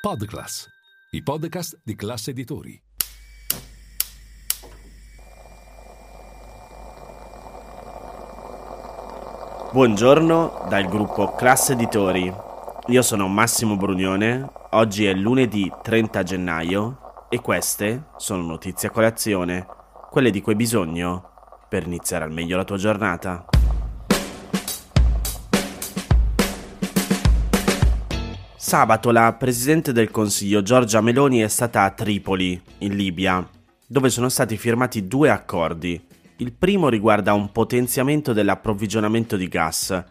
Podclass, i podcast di classe editori. Buongiorno dal gruppo Classe Editori. Io sono Massimo Brugnone, oggi è lunedì 30 gennaio e queste sono notizie a colazione, quelle di cui hai bisogno per iniziare al meglio la tua giornata. Sabato la Presidente del Consiglio Giorgia Meloni è stata a Tripoli, in Libia, dove sono stati firmati due accordi. Il primo riguarda un potenziamento dell'approvvigionamento di gas,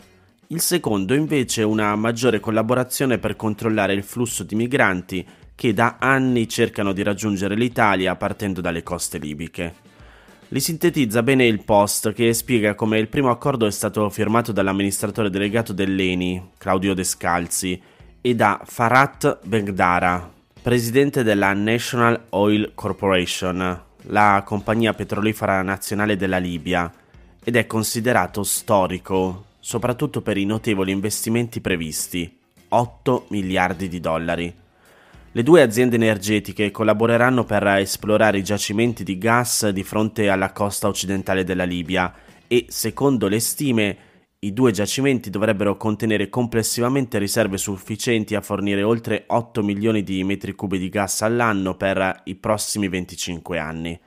il secondo invece una maggiore collaborazione per controllare il flusso di migranti che da anni cercano di raggiungere l'Italia partendo dalle coste libiche. Li sintetizza bene il post che spiega come il primo accordo è stato firmato dall'amministratore delegato dell'ENI, Claudio Descalzi, e da Farhat Begdara, presidente della National Oil Corporation, la compagnia petrolifera nazionale della Libia, ed è considerato storico, soprattutto per i notevoli investimenti previsti, 8 miliardi di dollari. Le due aziende energetiche collaboreranno per esplorare i giacimenti di gas di fronte alla costa occidentale della Libia e, secondo le stime, i due giacimenti dovrebbero contenere complessivamente riserve sufficienti a fornire oltre 8 milioni di metri cubi di gas all'anno per i prossimi 25 anni.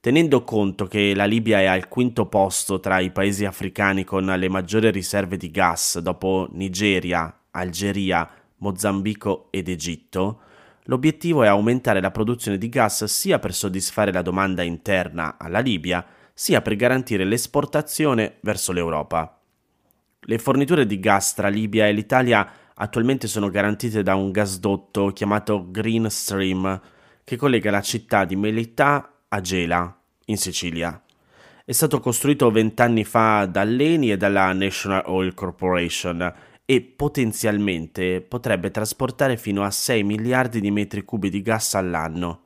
Tenendo conto che la Libia è al quinto posto tra i paesi africani con le maggiori riserve di gas dopo Nigeria, Algeria, Mozambico ed Egitto, l'obiettivo è aumentare la produzione di gas sia per soddisfare la domanda interna alla Libia, sia per garantire l'esportazione verso l'Europa. Le forniture di gas tra Libia e l'Italia attualmente sono garantite da un gasdotto chiamato Green Stream che collega la città di Melità a Gela, in Sicilia. È stato costruito vent'anni fa dall'ENI e dalla National Oil Corporation e potenzialmente potrebbe trasportare fino a 6 miliardi di metri cubi di gas all'anno.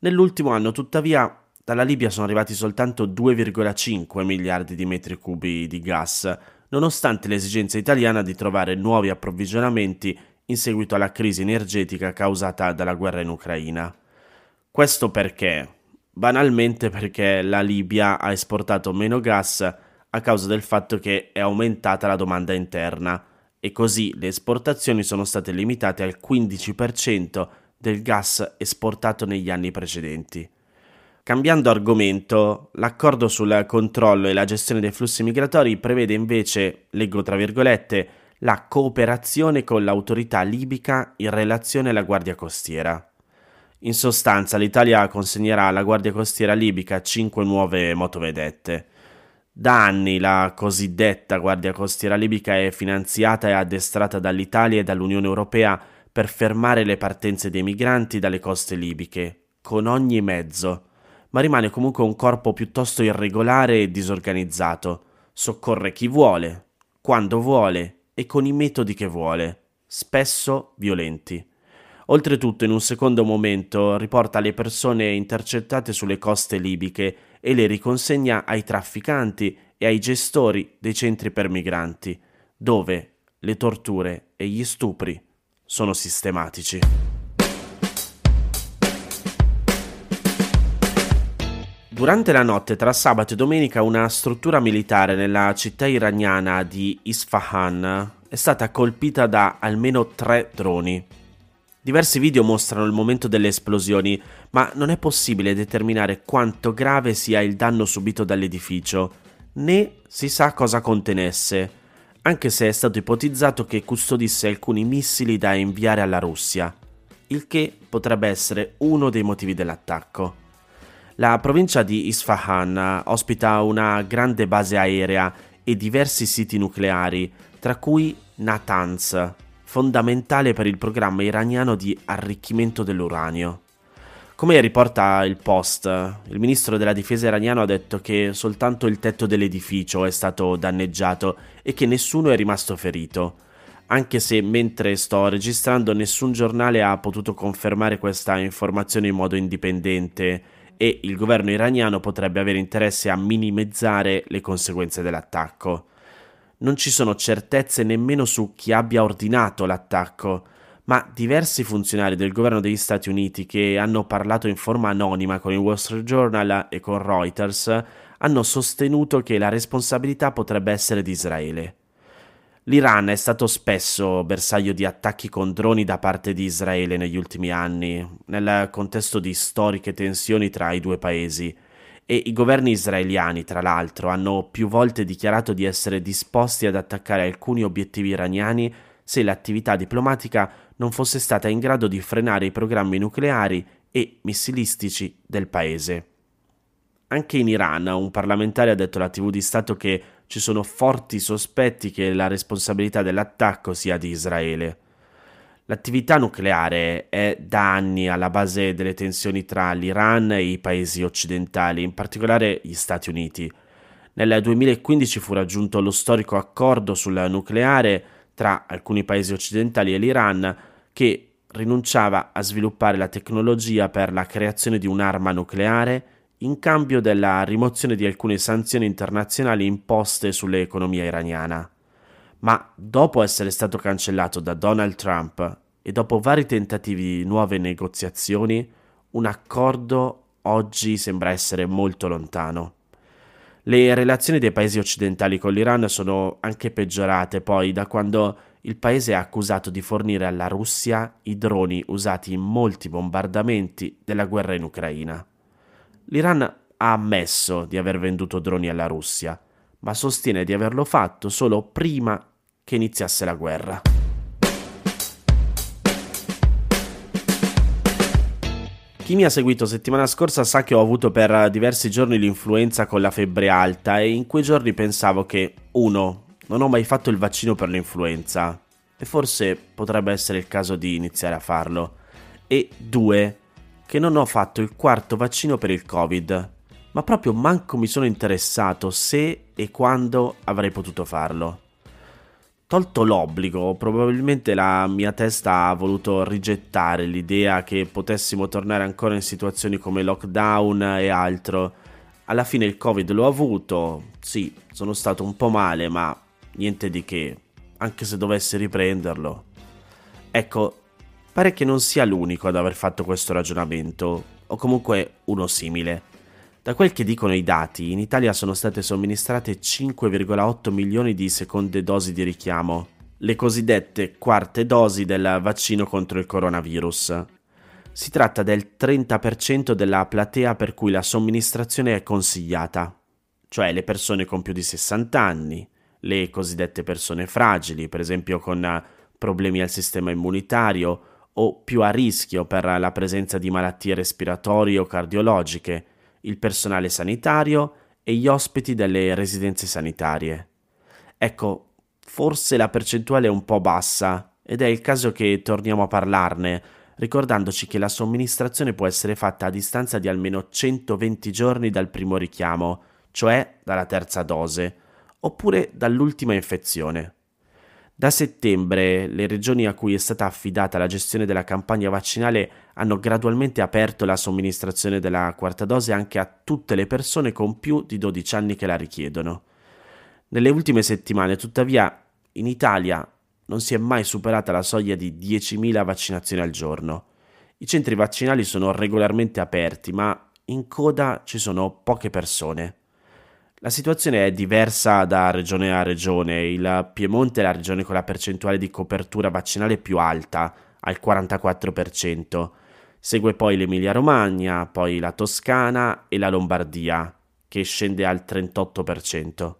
Nell'ultimo anno, tuttavia, dalla Libia sono arrivati soltanto 2,5 miliardi di metri cubi di gas, nonostante l'esigenza italiana di trovare nuovi approvvigionamenti in seguito alla crisi energetica causata dalla guerra in Ucraina. Questo perché? Banalmente perché la Libia ha esportato meno gas a causa del fatto che è aumentata la domanda interna e così le esportazioni sono state limitate al 15% del gas esportato negli anni precedenti. Cambiando argomento, l'accordo sul controllo e la gestione dei flussi migratori prevede invece, leggo tra virgolette, la cooperazione con l'autorità libica in relazione alla Guardia Costiera. In sostanza, l'Italia consegnerà alla Guardia Costiera libica 5 nuove motovedette. Da anni la cosiddetta Guardia Costiera libica è finanziata e addestrata dall'Italia e dall'Unione Europea per fermare le partenze dei migranti dalle coste libiche, con ogni mezzo ma rimane comunque un corpo piuttosto irregolare e disorganizzato. Soccorre chi vuole, quando vuole e con i metodi che vuole, spesso violenti. Oltretutto, in un secondo momento, riporta le persone intercettate sulle coste libiche e le riconsegna ai trafficanti e ai gestori dei centri per migranti, dove le torture e gli stupri sono sistematici. Durante la notte tra sabato e domenica una struttura militare nella città iraniana di Isfahan è stata colpita da almeno tre droni. Diversi video mostrano il momento delle esplosioni, ma non è possibile determinare quanto grave sia il danno subito dall'edificio, né si sa cosa contenesse, anche se è stato ipotizzato che custodisse alcuni missili da inviare alla Russia, il che potrebbe essere uno dei motivi dell'attacco. La provincia di Isfahan ospita una grande base aerea e diversi siti nucleari, tra cui Natanz, fondamentale per il programma iraniano di arricchimento dell'uranio. Come riporta il Post, il ministro della difesa iraniano ha detto che soltanto il tetto dell'edificio è stato danneggiato e che nessuno è rimasto ferito. Anche se mentre sto registrando nessun giornale ha potuto confermare questa informazione in modo indipendente e il governo iraniano potrebbe avere interesse a minimizzare le conseguenze dell'attacco. Non ci sono certezze nemmeno su chi abbia ordinato l'attacco, ma diversi funzionari del governo degli Stati Uniti che hanno parlato in forma anonima con il Wall Street Journal e con Reuters hanno sostenuto che la responsabilità potrebbe essere di Israele. L'Iran è stato spesso bersaglio di attacchi con droni da parte di Israele negli ultimi anni, nel contesto di storiche tensioni tra i due paesi, e i governi israeliani, tra l'altro, hanno più volte dichiarato di essere disposti ad attaccare alcuni obiettivi iraniani se l'attività diplomatica non fosse stata in grado di frenare i programmi nucleari e missilistici del paese. Anche in Iran un parlamentare ha detto alla TV di Stato che ci sono forti sospetti che la responsabilità dell'attacco sia di Israele. L'attività nucleare è da anni alla base delle tensioni tra l'Iran e i paesi occidentali, in particolare gli Stati Uniti. Nel 2015 fu raggiunto lo storico accordo sul nucleare tra alcuni paesi occidentali e l'Iran che rinunciava a sviluppare la tecnologia per la creazione di un'arma nucleare in cambio della rimozione di alcune sanzioni internazionali imposte sull'economia iraniana. Ma dopo essere stato cancellato da Donald Trump e dopo vari tentativi di nuove negoziazioni, un accordo oggi sembra essere molto lontano. Le relazioni dei paesi occidentali con l'Iran sono anche peggiorate poi da quando il paese è accusato di fornire alla Russia i droni usati in molti bombardamenti della guerra in Ucraina. L'Iran ha ammesso di aver venduto droni alla Russia, ma sostiene di averlo fatto solo prima che iniziasse la guerra. Chi mi ha seguito settimana scorsa sa che ho avuto per diversi giorni l'influenza con la febbre alta e in quei giorni pensavo che 1. Non ho mai fatto il vaccino per l'influenza e forse potrebbe essere il caso di iniziare a farlo e 2 che non ho fatto il quarto vaccino per il Covid, ma proprio manco mi sono interessato se e quando avrei potuto farlo. Tolto l'obbligo, probabilmente la mia testa ha voluto rigettare l'idea che potessimo tornare ancora in situazioni come lockdown e altro. Alla fine il Covid l'ho avuto, sì, sono stato un po' male, ma niente di che, anche se dovessi riprenderlo. Ecco, Pare che non sia l'unico ad aver fatto questo ragionamento, o comunque uno simile. Da quel che dicono i dati, in Italia sono state somministrate 5,8 milioni di seconde dosi di richiamo, le cosiddette quarte dosi del vaccino contro il coronavirus. Si tratta del 30% della platea per cui la somministrazione è consigliata, cioè le persone con più di 60 anni, le cosiddette persone fragili, per esempio con problemi al sistema immunitario o più a rischio per la presenza di malattie respiratorie o cardiologiche, il personale sanitario e gli ospiti delle residenze sanitarie. Ecco, forse la percentuale è un po' bassa ed è il caso che torniamo a parlarne, ricordandoci che la somministrazione può essere fatta a distanza di almeno 120 giorni dal primo richiamo, cioè dalla terza dose, oppure dall'ultima infezione. Da settembre le regioni a cui è stata affidata la gestione della campagna vaccinale hanno gradualmente aperto la somministrazione della quarta dose anche a tutte le persone con più di 12 anni che la richiedono. Nelle ultime settimane, tuttavia, in Italia non si è mai superata la soglia di 10.000 vaccinazioni al giorno. I centri vaccinali sono regolarmente aperti, ma in coda ci sono poche persone. La situazione è diversa da regione a regione. Il Piemonte è la regione con la percentuale di copertura vaccinale più alta, al 44%. Segue poi l'Emilia-Romagna, poi la Toscana e la Lombardia, che scende al 38%.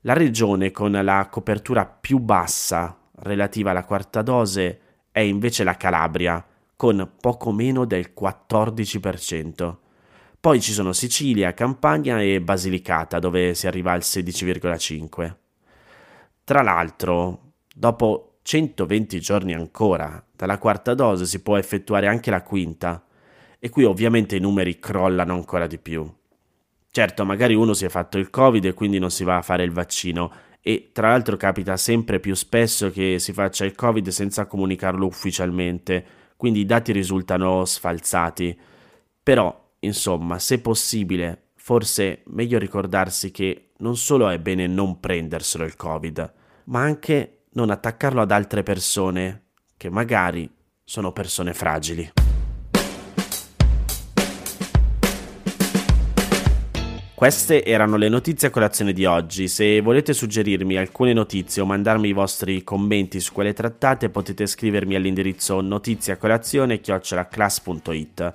La regione con la copertura più bassa relativa alla quarta dose è invece la Calabria, con poco meno del 14%. Poi ci sono Sicilia, Campania e Basilicata, dove si arriva al 16,5. Tra l'altro, dopo 120 giorni ancora dalla quarta dose si può effettuare anche la quinta, e qui ovviamente i numeri crollano ancora di più. Certo, magari uno si è fatto il Covid e quindi non si va a fare il vaccino, e tra l'altro capita sempre più spesso che si faccia il Covid senza comunicarlo ufficialmente, quindi i dati risultano sfalsati. Però Insomma, se possibile, forse meglio ricordarsi che non solo è bene non prenderselo il Covid, ma anche non attaccarlo ad altre persone che magari sono persone fragili. Queste erano le notizie a colazione di oggi. Se volete suggerirmi alcune notizie o mandarmi i vostri commenti su quelle trattate, potete scrivermi all'indirizzo notiziacolazione.it.